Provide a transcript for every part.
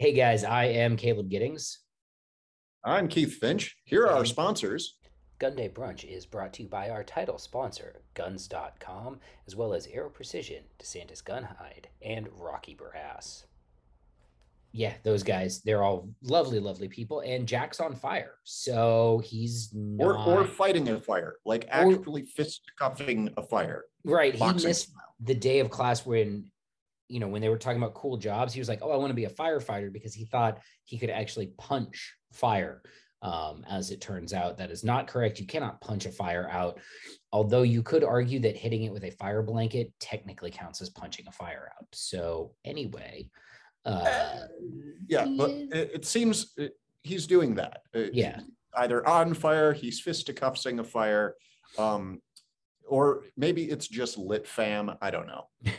Hey guys, I am Caleb Giddings. I'm Keith Finch. Here are our sponsors. Gun Day Brunch is brought to you by our title sponsor, Guns.com, as well as Aero Precision, DeSantis Gunhide, and Rocky Brass. Yeah, those guys, they're all lovely, lovely people. And Jack's on fire. So he's not... Or, or fighting a fire, like actually fist cuffing a fire. Right. He missed the day of class when you know, when they were talking about cool jobs, he was like, "Oh, I want to be a firefighter," because he thought he could actually punch fire. Um, as it turns out, that is not correct. You cannot punch a fire out. Although you could argue that hitting it with a fire blanket technically counts as punching a fire out. So anyway, uh, yeah, but it, it seems it, he's doing that. It, yeah, either on fire, he's fisticuffing a fire, um, or maybe it's just lit fam. I don't know.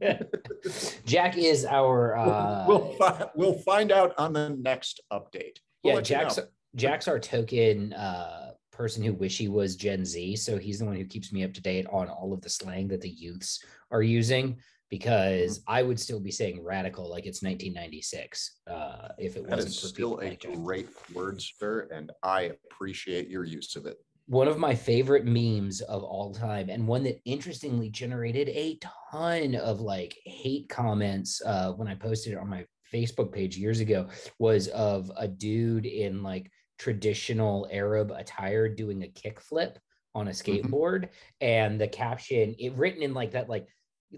Jack is our. Uh, we'll fi- we'll find out on the next update. We'll yeah, Jack's you know. Jack's our token uh, person who wish he was Gen Z, so he's the one who keeps me up to date on all of the slang that the youths are using. Because mm-hmm. I would still be saying radical like it's 1996 uh, if it wasn't still a great word, sir, and I appreciate your use of it one of my favorite memes of all time and one that interestingly generated a ton of like hate comments uh, when i posted it on my facebook page years ago was of a dude in like traditional arab attire doing a kickflip on a mm-hmm. skateboard mm-hmm. and the caption it written in like that like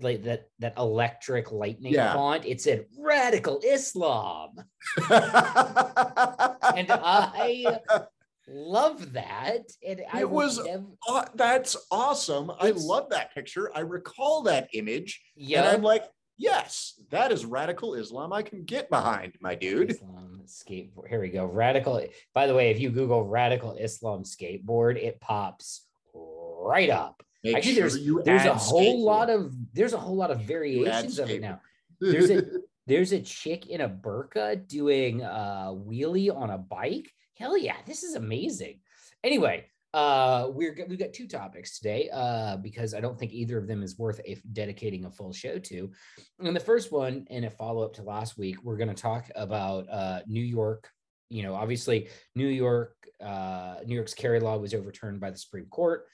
like that that electric lightning yeah. font it said radical islam and i love that. And I it was never... uh, that's awesome. It's... I love that picture. I recall that image. Yeah. And I'm like, yes, that is radical Islam I can get behind, my dude. Islam skateboard. Here we go. Radical. By the way, if you Google radical Islam skateboard, it pops right up. Make Actually, sure there's there's a whole lot of there's a whole lot of variations of it now. There's a there's a chick in a burqa doing a wheelie on a bike hell yeah, this is amazing. Anyway, uh, we're we've got two topics today uh, because I don't think either of them is worth a, dedicating a full show to. And the first one, in a follow up to last week, we're going to talk about uh, New York. You know, obviously, New York, uh, New York's carry law was overturned by the Supreme Court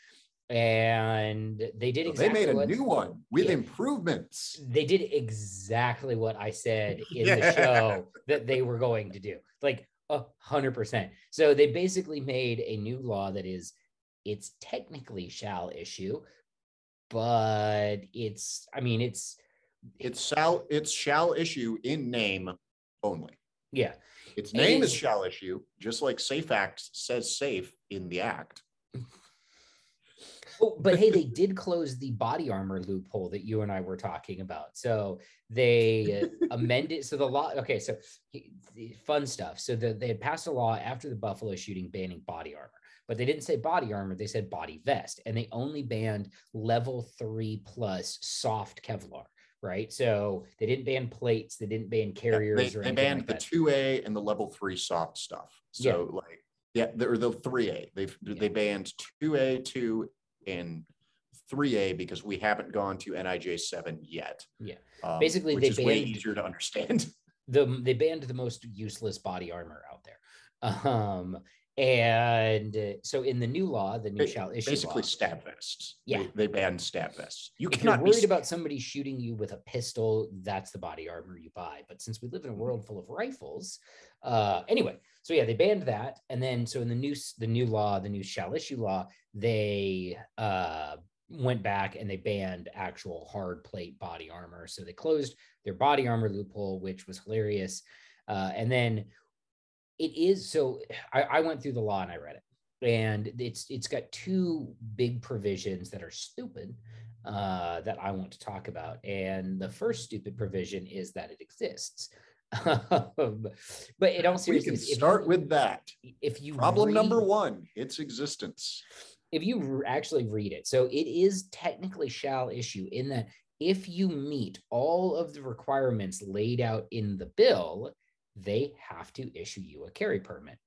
and they did exactly they made a what, new one with yeah, improvements they did exactly what i said in yeah. the show that they were going to do like a hundred percent. So they basically made a new law that is it's technically shall issue, but it's I mean it's it's shall it's shall issue in name only. Yeah. Its name and, is shall issue, just like Safe Act says safe in the act. Oh, but hey, they did close the body armor loophole that you and I were talking about. So they amended. So the law. Okay, so fun stuff. So the, they had passed a law after the Buffalo shooting banning body armor, but they didn't say body armor. They said body vest, and they only banned level three plus soft Kevlar. Right, so they didn't ban plates, they didn't ban carriers. Yeah, they, they banned like the two A and the level three soft stuff. So yeah. like yeah, or the three A. They yeah. they banned two A, two and 3A because we haven't gone to NIJ 7 yet. Yeah. Um, Basically, they is banned, way easier to understand. The, they banned the most useless body armor out there. Um, and uh, so in the new law, the new shall issue basically law, stab vests. Yeah, they, they banned stab vests. You if cannot you're worried be... about somebody shooting you with a pistol. That's the body armor you buy. But since we live in a world full of rifles, uh, anyway, so yeah, they banned that, and then so in the new the new law, the new shall issue law, they uh, went back and they banned actual hard plate body armor. So they closed their body armor loophole, which was hilarious. Uh, and then it is so I, I went through the law and I read it, and it's it's got two big provisions that are stupid uh, that I want to talk about. And the first stupid provision is that it exists. Um, but it also we can start you, with that. If you problem read, number one, its existence. If you actually read it, so it is technically shall issue in that if you meet all of the requirements laid out in the bill, they have to issue you a carry permit.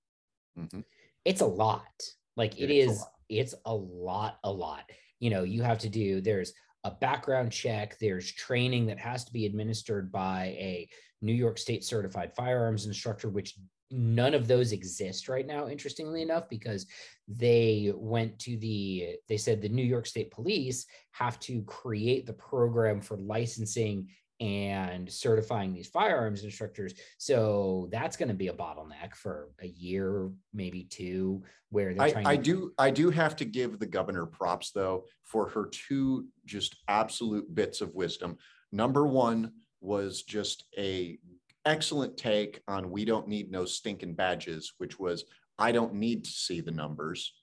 Mm-hmm. It's a lot. Like it, it is, is it's a lot, a lot. You know, you have to do, there's a background check, there's training that has to be administered by a New York State certified firearms instructor, which none of those exist right now interestingly enough because they went to the they said the new york state police have to create the program for licensing and certifying these firearms instructors so that's going to be a bottleneck for a year maybe two where they're I, trying I to- do i do have to give the governor props though for her two just absolute bits of wisdom number one was just a excellent take on we don't need no stinking badges, which was I don't need to see the numbers.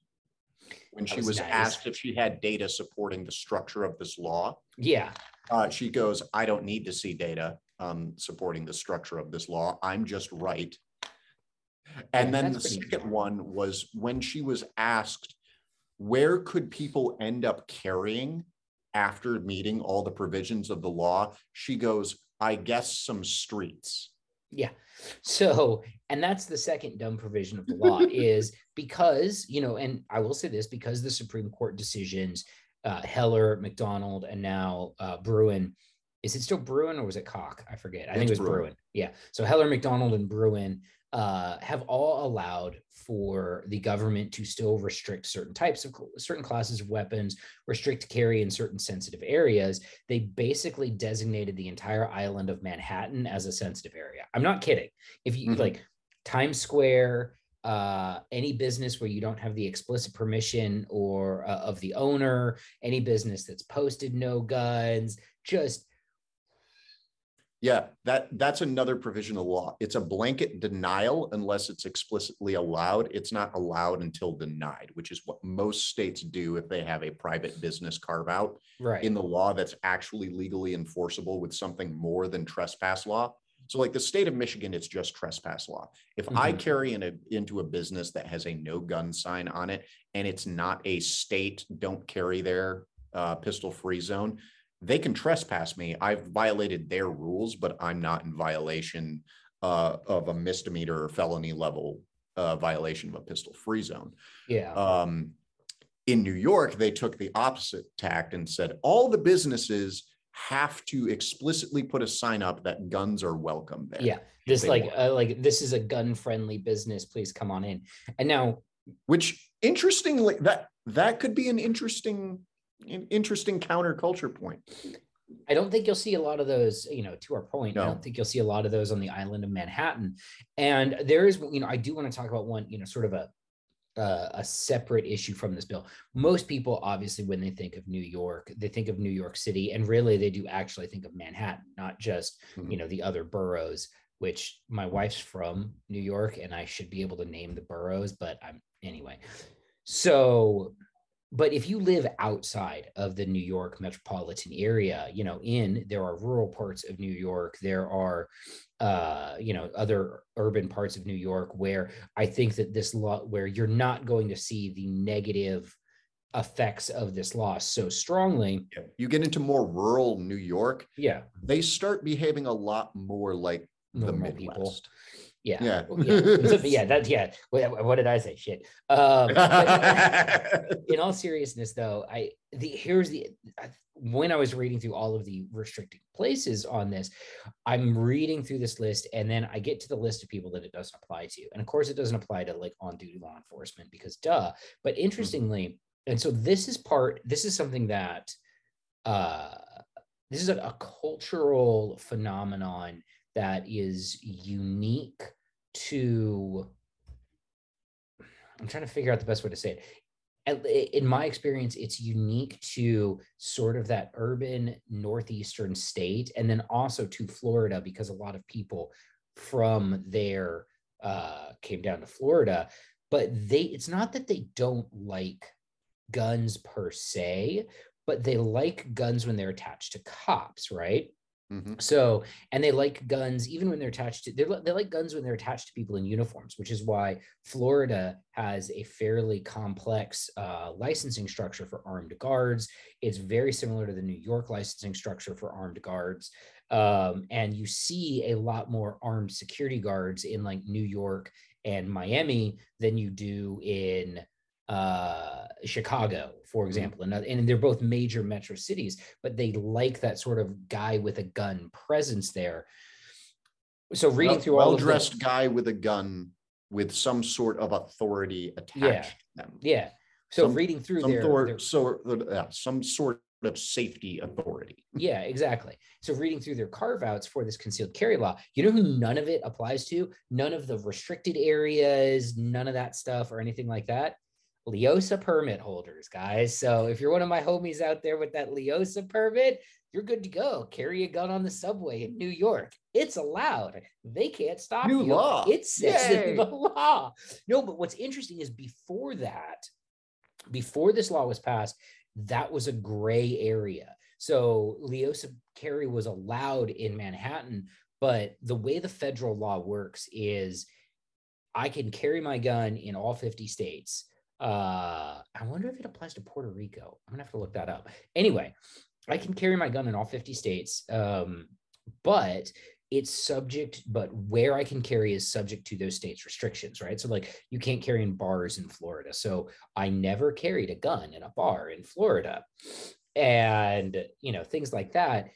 When she was, was nice. asked if she had data supporting the structure of this law, yeah, uh, she goes, "I don't need to see data um, supporting the structure of this law. I'm just right." And then the second one was when she was asked, "Where could people end up carrying after meeting all the provisions of the law?" She goes, "I guess some streets." Yeah. So, and that's the second dumb provision of the law is because, you know, and I will say this because the Supreme Court decisions, uh, Heller, McDonald, and now uh, Bruen, is it still Bruen or was it Cock? I forget. I it's think it was Bruin. Bruen. Yeah. So Heller, McDonald, and Bruen uh, have all allowed for the government to still restrict certain types of certain classes of weapons, restrict carry in certain sensitive areas. They basically designated the entire island of Manhattan as a sensitive area. I'm not kidding. If you mm-hmm. like Times Square, uh, any business where you don't have the explicit permission or uh, of the owner, any business that's posted no guns, just yeah, that that's another provision of law. It's a blanket denial unless it's explicitly allowed. It's not allowed until denied, which is what most states do if they have a private business carve out right. in the law that's actually legally enforceable with something more than trespass law. So, like the state of Michigan, it's just trespass law. If mm-hmm. I carry in a, into a business that has a no gun sign on it and it's not a state don't carry there uh, pistol free zone, they can trespass me. I've violated their rules, but I'm not in violation uh, of a misdemeanor or felony level uh, violation of a pistol free zone. Yeah. Um, in New York, they took the opposite tact and said all the businesses have to explicitly put a sign up that guns are welcome there. Yeah, this like uh, like this is a gun friendly business. Please come on in. And now, which interestingly, that that could be an interesting interesting counterculture point. I don't think you'll see a lot of those, you know, to our point. No. I don't think you'll see a lot of those on the island of Manhattan. And there is, you know, I do want to talk about one, you know, sort of a uh, a separate issue from this bill. Most people, obviously, when they think of New York, they think of New York City, and really they do actually think of Manhattan, not just mm-hmm. you know the other boroughs. Which my wife's from New York, and I should be able to name the boroughs, but I'm anyway. So but if you live outside of the New York metropolitan area, you know, in there are rural parts of New York, there are, uh, you know, other urban parts of New York where I think that this law, where you're not going to see the negative effects of this law so strongly. You get into more rural New York, yeah, they start behaving a lot more like Normal the Midwest. People. Yeah. Yeah. yeah. yeah. That's yeah. What, what, did I say? Shit. Um, in all seriousness, though, I the here's the when I was reading through all of the restricted places on this, I'm reading through this list, and then I get to the list of people that it doesn't apply to, and of course, it doesn't apply to like on duty law enforcement because duh. But mm-hmm. interestingly, mm-hmm. and so this is part. This is something that. uh this is a, a cultural phenomenon that is unique to I'm trying to figure out the best way to say it. In my experience, it's unique to sort of that urban northeastern state, and then also to Florida because a lot of people from there uh, came down to Florida. But they, it's not that they don't like guns per se, but they like guns when they're attached to cops, right? Mm-hmm. So, and they like guns even when they're attached to, they like guns when they're attached to people in uniforms, which is why Florida has a fairly complex uh, licensing structure for armed guards. It's very similar to the New York licensing structure for armed guards. Um, and you see a lot more armed security guards in like New York and Miami than you do in uh, Chicago, for mm-hmm. example, and, and they're both major metro cities, but they like that sort of guy with a gun presence there. So reading through all well dressed guy with a gun with some sort of authority attached yeah. Yeah. So some, reading through some their, thor- their so uh, some sort of safety authority. Yeah, exactly. So reading through their carve outs for this concealed carry law, you know who none of it applies to? None of the restricted areas, none of that stuff or anything like that. Leosa permit holders, guys. So if you're one of my homies out there with that Leosa permit, you're good to go. Carry a gun on the subway in New York. It's allowed. They can't stop New you. law. It says in the law. No, but what's interesting is before that, before this law was passed, that was a gray area. So Leosa carry was allowed in Manhattan, but the way the federal law works is I can carry my gun in all 50 states. Uh, I wonder if it applies to Puerto Rico. I'm gonna have to look that up. Anyway, I can carry my gun in all 50 states, um, but it's subject, but where I can carry is subject to those states' restrictions, right? So, like, you can't carry in bars in Florida. So, I never carried a gun in a bar in Florida. And, you know, things like that.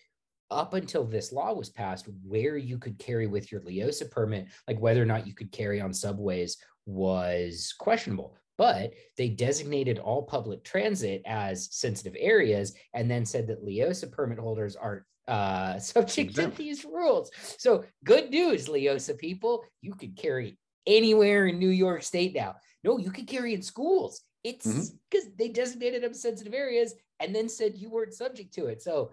Up until this law was passed, where you could carry with your Leosa permit, like whether or not you could carry on subways, was questionable but they designated all public transit as sensitive areas and then said that Leosa permit holders are uh, subject Exempt. to these rules. So, good news, Leosa people. You could carry anywhere in New York State now. No, you could carry in schools. It's because mm-hmm. they designated them sensitive areas and then said you weren't subject to it. So,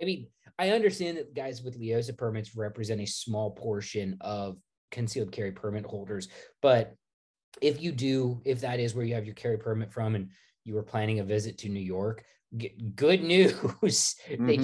I mean, I understand that guys with Leosa permits represent a small portion of concealed carry permit holders, but if you do, if that is where you have your carry permit from and you were planning a visit to New York, good news. Mm-hmm. They,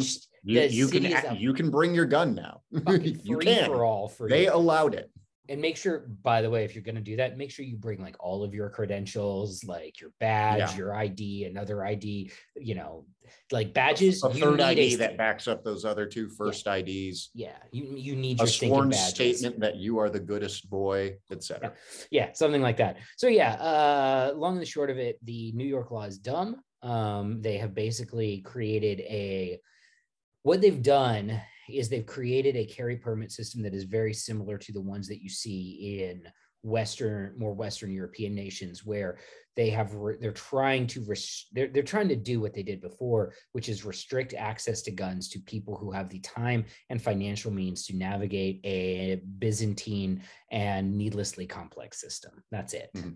you, you can you can bring your gun now. you can for all for they you. allowed it and make sure by the way if you're going to do that make sure you bring like all of your credentials like your badge yeah. your id another id you know like badges a third id that backs up those other two first yeah. ids yeah you, you need a sworn statement that you are the goodest boy etc yeah. yeah. something like that so yeah uh long and the short of it the new york law is dumb um they have basically created a what they've done is they've created a carry permit system that is very similar to the ones that you see in western more western european nations where they have they're trying to res, they're, they're trying to do what they did before which is restrict access to guns to people who have the time and financial means to navigate a byzantine and needlessly complex system. That's it. Mm-hmm.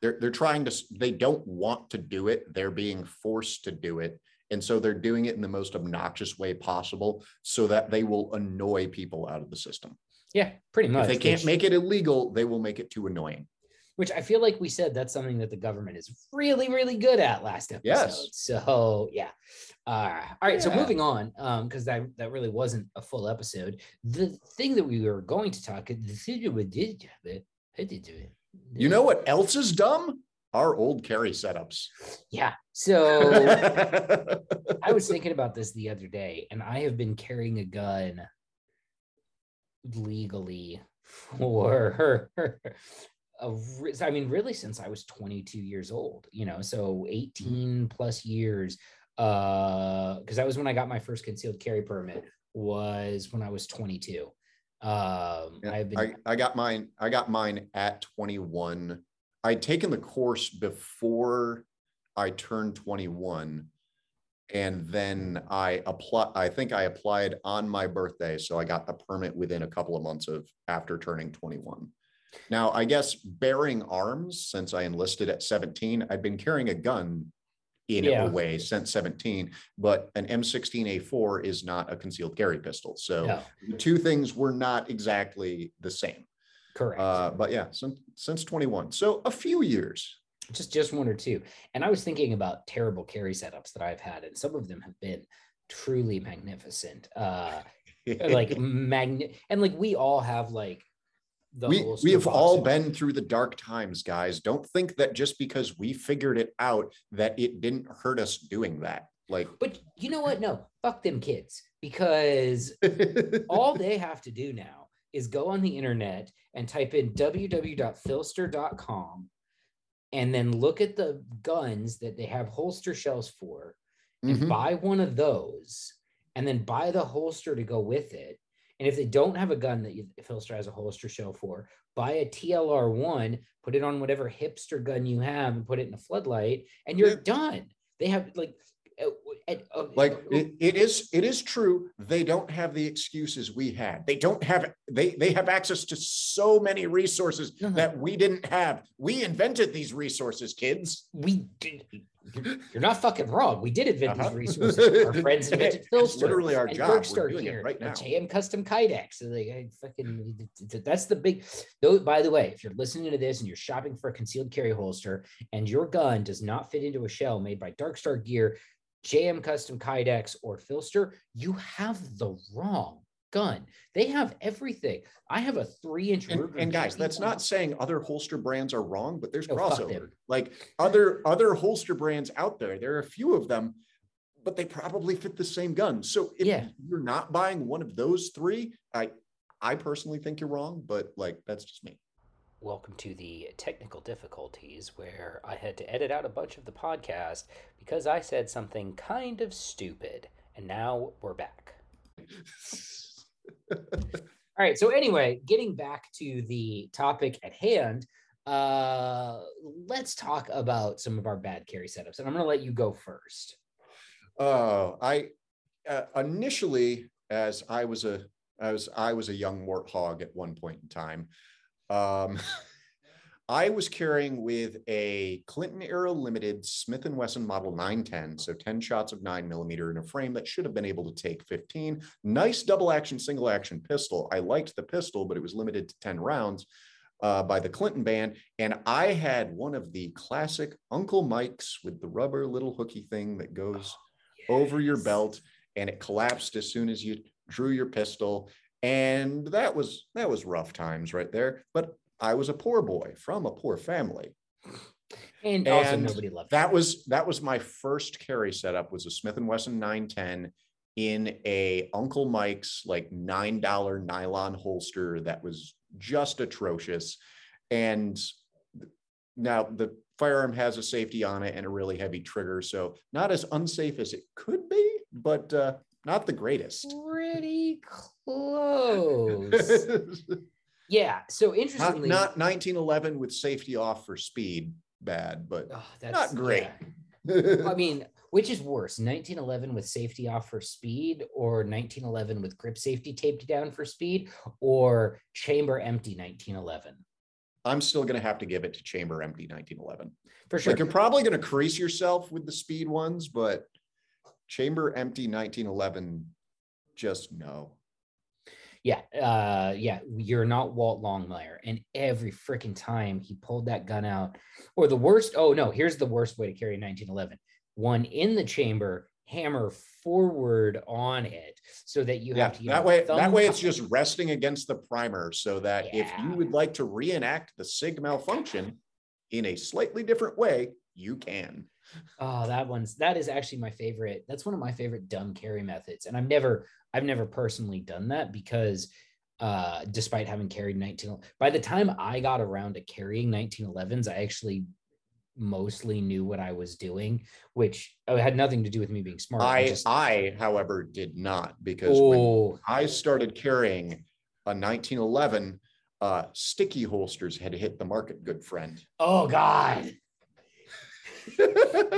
they're, they're trying to they don't want to do it. They're being forced to do it and so they're doing it in the most obnoxious way possible so that they will annoy people out of the system. Yeah, pretty much. If they can't make it illegal, they will make it too annoying. Which I feel like we said that's something that the government is really, really good at last episode. Yes. So yeah. Uh, all right. Yeah. So moving on, because um, that that really wasn't a full episode. The thing that we were going to talk, the thing we did, do it. you know what else is dumb? Our old carry setups. Yeah. So I was thinking about this the other day, and I have been carrying a gun legally for a, I mean, really since I was 22 years old, you know, so 18 plus years. Uh, because that was when I got my first concealed carry permit, was when I was 22. Um, yeah, I've been I, I got mine, I got mine at 21 I'd taken the course before I turned 21 and then I apply I think I applied on my birthday so I got the permit within a couple of months of after turning 21. Now, I guess bearing arms since I enlisted at 17, I'd been carrying a gun in yeah. a way since 17, but an M16A4 is not a concealed carry pistol. So no. the two things were not exactly the same. Correct. Uh, but yeah, since since 21. So a few years. Just just one or two. And I was thinking about terrible carry setups that I've had, and some of them have been truly magnificent. Uh like magnet and like we all have like the we, we have all been through the dark times guys don't think that just because we figured it out that it didn't hurt us doing that like but you know what no fuck them kids because all they have to do now is go on the internet and type in www.phlster.com and then look at the guns that they have holster shells for and mm-hmm. buy one of those and then buy the holster to go with it And if they don't have a gun that you, Phlster has a holster shell for, buy a TLR one, put it on whatever hipster gun you have, and put it in a floodlight, and you're yeah. done. They have like like it, it is it is true they don't have the excuses we had they don't have they they have access to so many resources uh-huh. that we didn't have we invented these resources kids we did you're not fucking wrong. We did invent uh-huh. these resources. Our friends invented Phlster. literally our job. We're doing here, it right now. JM Custom Kydex. So like, fucking, that's the big. Though, by the way, if you're listening to this and you're shopping for a concealed carry holster and your gun does not fit into a shell made by Darkstar Gear, JM Custom Kydex, or Phlster, you have the wrong gun. They have everything. I have a three inch. And, and guys, that's not saying other holster brands are wrong, but there's no, crossover. Like other other holster brands out there, there are a few of them, but they probably fit the same gun. So if yeah. you're not buying one of those three, I I personally think you're wrong, but like that's just me. Welcome to the technical difficulties where I had to edit out a bunch of the podcast because I said something kind of stupid. And now we're back. All right. So, anyway, getting back to the topic at hand, uh, let's talk about some of our bad carry setups. And I'm going to let you go first. Uh, I uh, initially, as I was a as I was a young warthog at one point in time, um, I was carrying with a Clinton era limited Smith & Wesson model 910, so 10 shots of nine millimeter in a frame that should have been able to take 15. Nice double action, single action pistol. I liked the pistol, but it was limited to 10 rounds. Uh, by the Clinton band, and I had one of the classic Uncle Mike's with the rubber little hooky thing that goes oh, yes. over your belt, and it collapsed as soon as you drew your pistol, and that was that was rough times right there. But I was a poor boy from a poor family. And, and also nobody loved that was that was my first carry setup was a Smith and Wesson 910 in a Uncle Mike's like nine dollar nylon holster that was just atrocious. And now the firearm has a safety on it and a really heavy trigger, so not as unsafe as it could be, but uh, not the greatest. Pretty close. Yeah. So interestingly, not, not 1911 with safety off for speed, bad, but oh, that's not great. Yeah. I mean, which is worse, 1911 with safety off for speed, or 1911 with grip safety taped down for speed, or chamber empty 1911? I'm still going to have to give it to chamber empty 1911. For sure. Like you're probably going to crease yourself with the speed ones, but chamber empty 1911, just no yeah, uh, yeah, you're not Walt Longmire. And every freaking time he pulled that gun out, or the worst, oh no, here's the worst way to carry a 1911 one in the chamber, hammer forward on it so that you yeah, have to that way that way it's just resting against the primer so that yeah. if you would like to reenact the sig malfunction in a slightly different way you can oh that one's that is actually my favorite that's one of my favorite dumb carry methods and i've never I've never personally done that because uh, despite having carried 19 by the time I got around to carrying 1911s, I actually mostly knew what I was doing, which uh, had nothing to do with me being smart. I, I, just, I however, did not because oh. when I started carrying a 1911, uh, sticky holsters had hit the market, good friend. Oh God.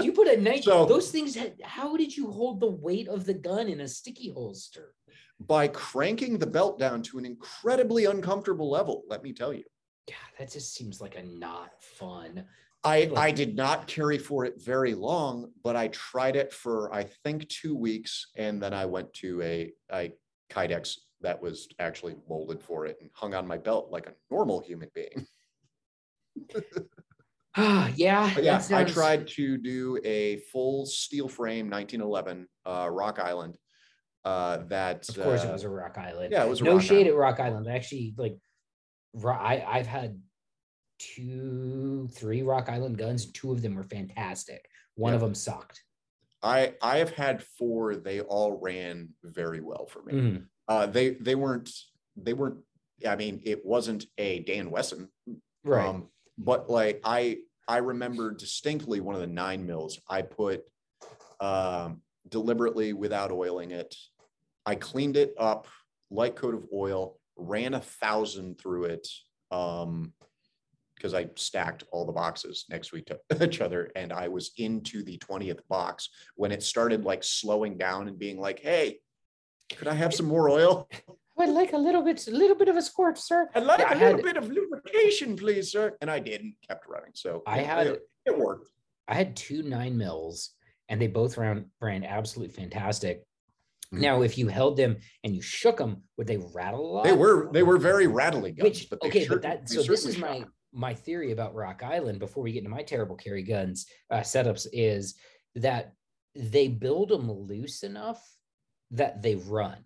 You put a nice so, those things had, how did you hold the weight of the gun in a sticky holster? By cranking the belt down to an incredibly uncomfortable level let me tell you. Yeah that just seems like a not fun I, like, I did not carry for it very long, but I tried it for I think two weeks, and then I went to a, a Kydex that was actually molded for it and hung on my belt like a normal human being. yeah. yeah, sounds... I tried to do a full steel frame 1911 uh, Rock Island. Uh, that of course uh, it was a Rock Island. Yeah, it was no shade Island. at Rock Island. Actually, like I I've had two, three Rock Island guns. Two of them were fantastic. One yeah. of them sucked. I I have had four. They all ran very well for me. Mm-hmm. Uh, they they weren't they weren't. I mean, it wasn't a Dan Wesson, right? Um, but like I I remember distinctly one of the nine mils I put um, deliberately without oiling it. I cleaned it up light coat of oil, ran a thousand through it. Um, because I stacked all the boxes next to each other and I was into the 20th box when it started like slowing down and being like, hey, could I have some more oil? I'd like a little bit, a little bit of a squirt, sir. I'd like yeah, a little had, bit of lubrication, please, sir. And I did and kept running. So I had it, it worked. I had two nine mils and they both ran ran absolutely fantastic. Mm-hmm. Now, if you held them and you shook them, would they rattle a lot? They were they were very rattly guns. Which, but okay, sure, but that so this is my my theory about Rock Island before we get into my terrible carry guns uh, setups is that they build them loose enough that they run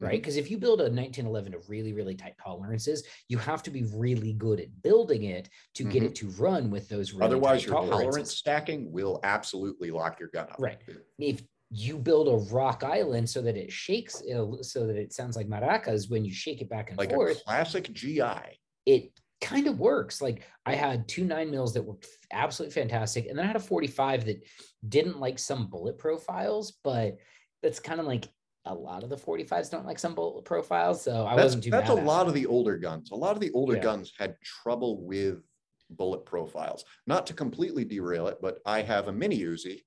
right? Because mm-hmm. if you build a 1911 to really, really tight tolerances, you have to be really good at building it to mm-hmm. get it mm-hmm. to run with those. Really Otherwise, your tolerance stacking will absolutely lock your gun up. Right. If you build a rock island so that it shakes, so that it sounds like maracas when you shake it back and like forth. a classic GI. It kind of works. Like I had two nine mils that were absolutely fantastic, and then I had a 45 that didn't like some bullet profiles, but that's kind of like a lot of the 45s don't like some bullet profiles. So I that's, wasn't too That's a lot of the older guns. A lot of the older yeah. guns had trouble with bullet profiles. Not to completely derail it, but I have a mini Uzi.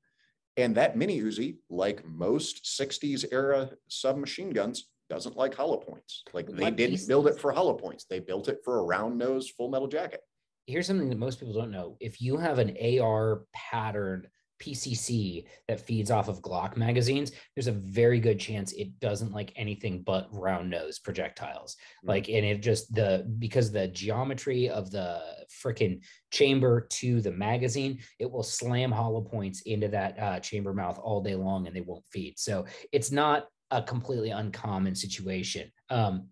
And that mini Uzi, like most 60s era submachine guns, doesn't like hollow points. Like they didn't build it for hollow points. They built it for a round nose full metal jacket. Here's something that most people don't know. If you have an AR pattern PCC that feeds off of Glock magazines, there's a very good chance it doesn't like anything but round nose projectiles. Mm-hmm. Like, and it just the because the geometry of the freaking chamber to the magazine, it will slam hollow points into that uh, chamber mouth all day long and they won't feed. So it's not a completely uncommon situation. Um,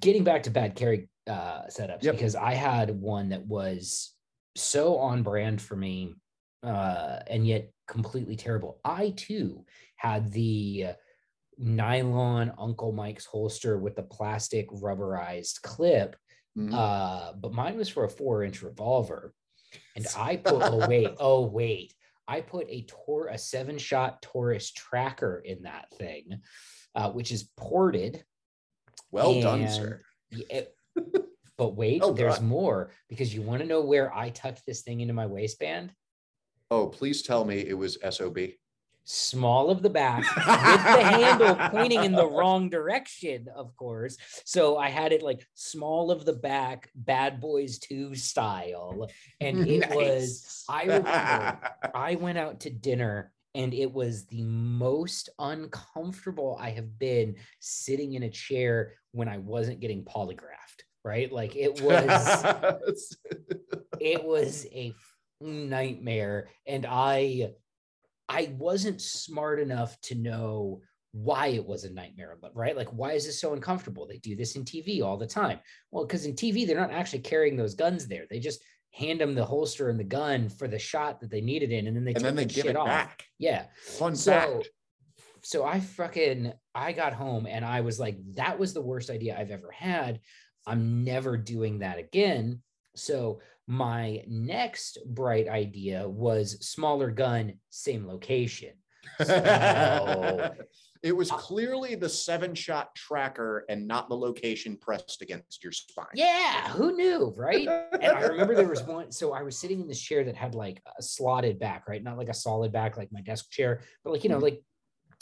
getting back to bad carry uh, setups, yep. because I had one that was so on brand for me uh, and yet completely terrible. I too had the nylon Uncle Mike's holster with the plastic rubberized clip, mm-hmm. uh, but mine was for a four inch revolver. And I put, oh, wait, oh, wait. I put a tor a seven shot Taurus tracker in that thing, uh, which is ported. Well done, sir. It, but wait, oh, there's more because you want to know where I tucked this thing into my waistband? Oh, please tell me it was SOB. Small of the back with the handle pointing in the wrong direction, of course. So I had it like small of the back, bad boys 2 style. And it nice. was, I remember I went out to dinner and it was the most uncomfortable I have been sitting in a chair when I wasn't getting polygraphed, right? Like it was, it was a nightmare and i i wasn't smart enough to know why it was a nightmare but right like why is this so uncomfortable? They do this in tv all the time. Well because in tv they're not actually carrying those guns there. They just hand them the holster and the gun for the shot that they needed in and then they and then they the give it off. back. Yeah. Fun so, fact. so i fucking i got home and i was like that was the worst idea i've ever had. I'm never doing that again. So my next bright idea was smaller gun, same location. So, it was clearly the seven shot tracker and not the location pressed against your spine. Yeah, who knew, right? and I remember there was one. So I was sitting in this chair that had like a slotted back, right? Not like a solid back like my desk chair, but like, you know, mm-hmm. like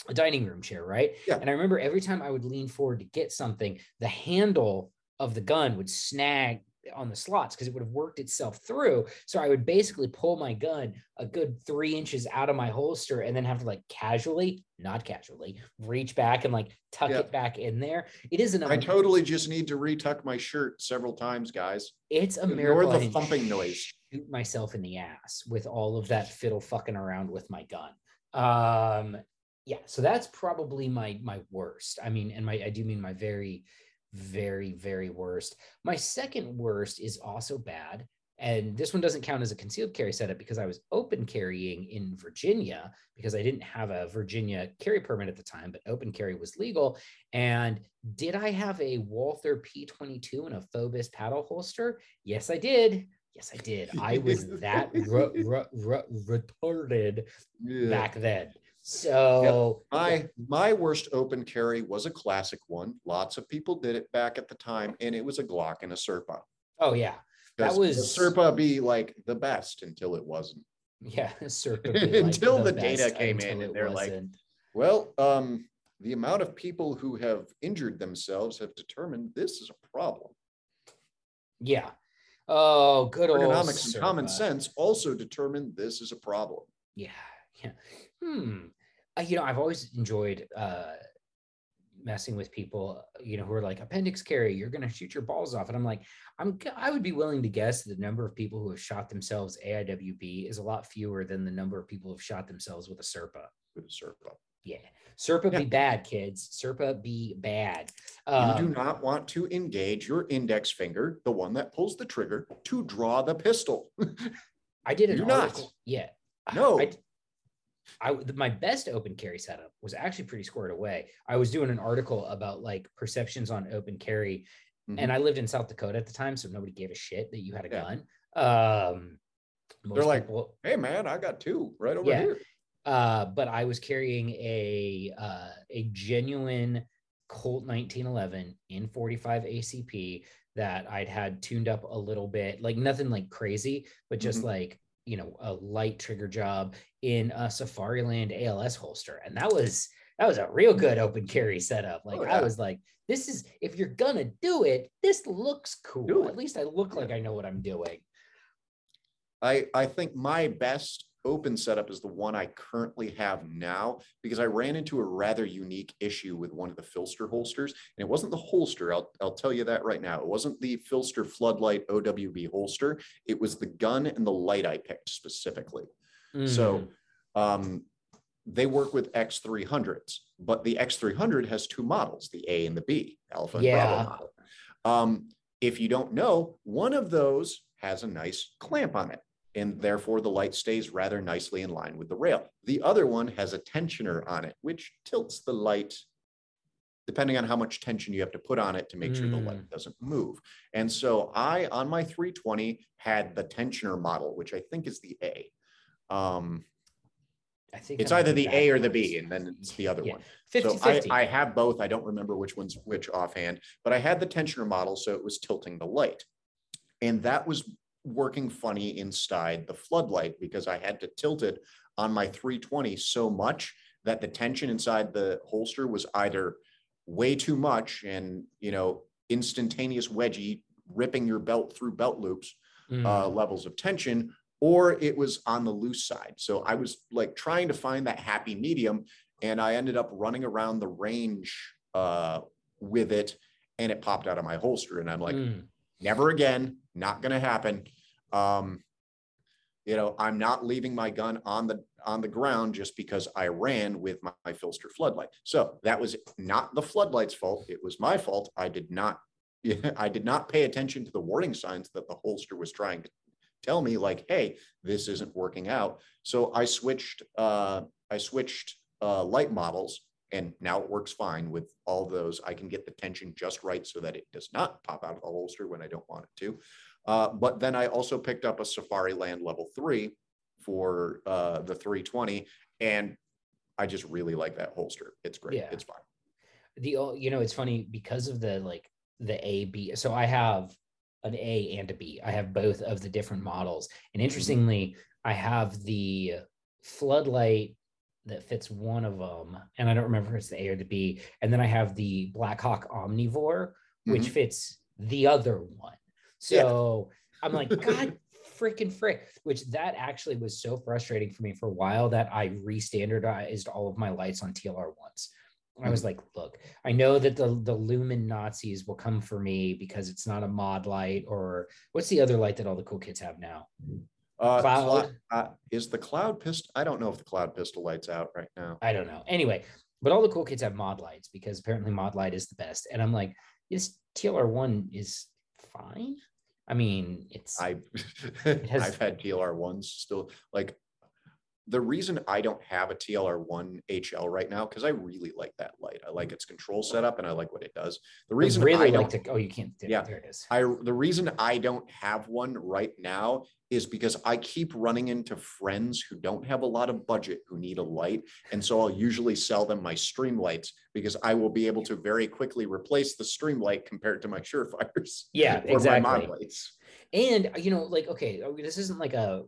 a dining room chair, right? Yeah. And I remember every time I would lean forward to get something, the handle of the gun would snag on the slots because it would have worked itself through. So I would basically pull my gun a good three inches out of my holster and then have to like casually, not casually, reach back and like tuck it back in there. It is an. I totally just need to retuck my shirt several times, guys. It's a miracle. Ignore the thumping noise. Shoot myself in the ass with all of that fiddle fucking around with my gun. Um, yeah, so that's probably my my worst. I mean, and my I do mean my very very, very worst. My second worst is also bad. And this one doesn't count as a concealed carry setup because I was open carrying in Virginia because I didn't have a Virginia carry permit at the time, but open carry was legal. And did I have a Walther P22 and a Fobus paddle holster? Yes, I did. Yes, I did. I was that r- r- r- retarded yeah. back then. So yep. my my worst open carry was a classic one. Lots of people did it back at the time, and it was a Glock and a Serpa. Oh yeah, that was Serpa be like the best until it wasn't. Yeah, Serpa like until the, the data came in, and they're wasn't. like, well, um, the amount of people who have injured themselves have determined this is a problem. Yeah. Oh, good old ergonomics and common sense also determined this is a problem. Yeah. Yeah. Hmm. You know, I've always enjoyed uh, messing with people, you know, who are like appendix carry, you're going to shoot your balls off. And I'm like, I'm, I would be willing to guess that the number of people who have shot themselves AIWB is a lot fewer than the number of people who have shot themselves with a Serpa. With a Serpa. Yeah. Serpa yeah. be bad, kids. Serpa be bad. Um, you do not want to engage your index finger, the one that pulls the trigger, to draw the pistol. I did an do article. Not. Yeah. No. I, I my best open carry setup was actually pretty squared away. I was doing an article about like perceptions on open carry, mm-hmm. and I lived in South Dakota at the time, so nobody gave a shit that you had a yeah. gun. Um, They're like, people, "Hey, man, I got two right over yeah. here." Uh, but I was carrying a uh, a genuine Colt 1911 in 45 ACP that I'd had tuned up a little bit, like nothing like crazy, but just mm-hmm. like you know a light trigger job in a Safariland ALS holster, and that was that was a real good open carry setup. Like oh, yeah. I was like, this is if you're gonna do it, this looks cool. At least I look like I know what I'm doing. I I think my best open setup is the one I currently have now because I ran into a rather unique issue with one of the Phlster holsters. And it wasn't the holster, I'll, I'll tell you that right now. It wasn't the Phlster Floodlight OWB holster, it was the gun and the light I picked specifically. Mm. So um, they work with X300s, but the X300 has two models, the A and the B, Alpha yeah. and Bravo model. Um, if you don't know, one of those has a nice clamp on it and therefore the light stays rather nicely in line with the rail. The other one has a tensioner on it, which tilts the light depending on how much tension you have to put on it to make mm. sure the light hmm. doesn't move. And so I, on my 320, had the tensioner model, which I think is the A. Um, I think it's either the A or the B, and then it's the other yeah. one. 50, so 50. I, I have both. I don't remember which one's which offhand, but I had the tensioner model, so it was tilting the light. And that was working funny inside the floodlight because I had to tilt it on my 320 so much that the tension inside the holster was either way too much and you know instantaneous wedgie ripping your belt through belt loops mm. uh, levels of tension or it was on the loose side so i was like trying to find that happy medium and i ended up running around the range uh, with it and it popped out of my holster and i'm like mm. never again not going to happen um, you know, I'm not leaving my gun on the on the ground just because I ran with my, my Phlster floodlight. So that was not the floodlight's fault. It was my fault. I did not I did not pay attention to the warning signs that the holster was trying to tell me like, hey, this isn't working out. So I switched uh, I switched uh, light models and now it works fine with all those. I can get the tension just right so that it does not pop out of the holster when I don't want it to. Uh, but then I also picked up a Safariland level three for uh, the 320, and I just really like that holster. It's great. Yeah. It's fine. The you know it's funny because of the like the A B. So I have an A and a B. I have both of the different models, and mm-hmm. interestingly. I have the floodlight that fits one of them, and I don't remember if it's the A or the B. And then I have the Blackhawk Omnivore, which mm-hmm. fits the other one. So yeah. I'm like, God freaking frick, which that actually was so frustrating for me for a while that I restandardized all of my lights on TLR ones. I was mm-hmm. like, look, I know that the the lumen Nazis will come for me because it's not a Modlite or what's the other light that all the cool kids have now? Uh, cloud uh, is the cloud pistol. I don't know if the cloud pistol light's out right now. I don't know. Anyway, but all the cool kids have Modlites because apparently Modlite is the best. And I'm like, this TLR one is fine. I mean, it's I it has, I've had TLR ones still like the reason I don't have a TLR1 HL right now because I really like that light. I like mm. its control setup and I like what it does. The reason really I like to, oh, you can't. Yeah, there it is. I the reason I don't have one right now is because I keep running into friends who don't have a lot of budget who need a light, and so I'll usually sell them my Streamlights because I will be able to very quickly replace the Streamlight compared to my Surefires. Yeah, exactly. And uh, you know, like okay, oh, this isn't like a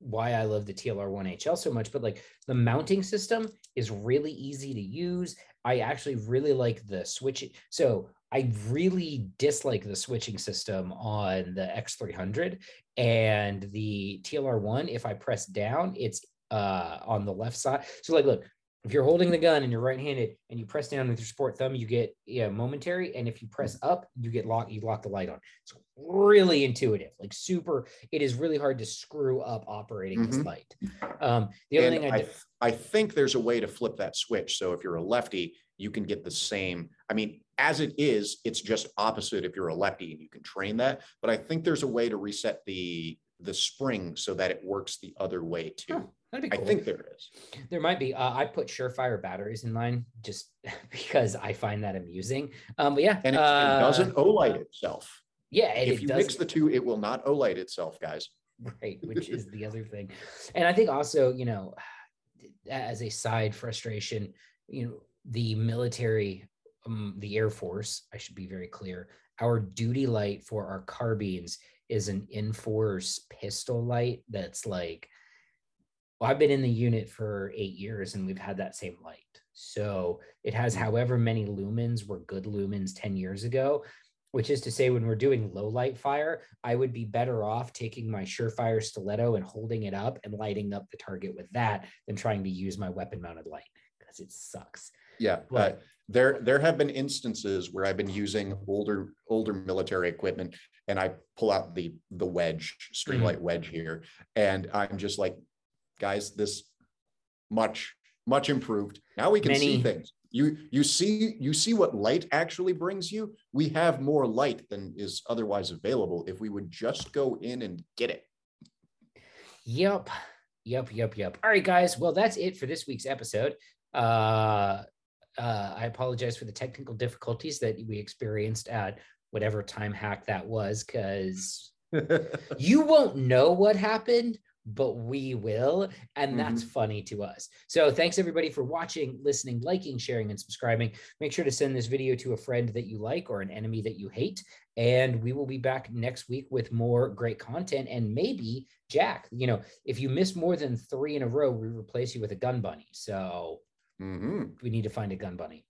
why I love the TLR1 HL so much, but like the mounting system is really easy to use. I actually really like the switch. So I really dislike the switching system on the X300 and the TLR1. If I press down, it's uh, on the left side. So like, look, if you're holding the gun and you're right-handed and you press down with your sport thumb, you get yeah momentary, and if you press up, you get lock. You lock the light on. It's really intuitive, like super. It is really hard to screw up operating mm-hmm. this light. Um, the other and thing I, I, I think there's a way to flip that switch. So if you're a lefty, you can get the same. I mean, as it is, it's just opposite if you're a lefty, and you can train that. But I think there's a way to reset the the spring so that it works the other way too. That'd be cool. I think there is. There might be. Uh, I put Surefire batteries in mine just because I find that amusing. Um, but yeah, and it, uh, it doesn't Olight itself. Yeah, if you mix the two, it will not Olight itself, guys. Right, which is the other thing. And I think also, you know, as a side frustration, you know, the military, um, the Air Force, I should be very clear, our duty light for our carbines is an Inforce pistol light that's like well, I've been in the unit for eight years and we've had that same light. So it has mm. however many lumens were good lumens 10 years ago, which is to say, when we're doing low light fire, I would be better off taking my Surefire stiletto and holding it up and lighting up the target with that than trying to use my weapon mounted light because it sucks. Yeah. But, uh, there, there have been instances where I've been using older, older military equipment and I pull out the, the wedge, Streamlight mm-hmm. wedge here. And I'm just like, guys, this much, much improved. Now we can Many. see things. You you see you see what light actually brings you. We have more light than is otherwise available if we would just go in and get it. Yep. Yep, yep, yep. All right, guys. Well, that's it for this week's episode. Uh, uh, I apologize for the technical difficulties that we experienced at whatever time hack that was, because you won't know what happened but we will. And that's mm-hmm. funny to us. So thanks everybody for watching, listening, liking, sharing, and subscribing. Make sure to send this video to a friend that you like or an enemy that you hate. And we will be back next week with more great content. And maybe, Jack, you know, if you miss more than three in a row, we replace you with a gun bunny. So mm-hmm. we need to find a gun bunny.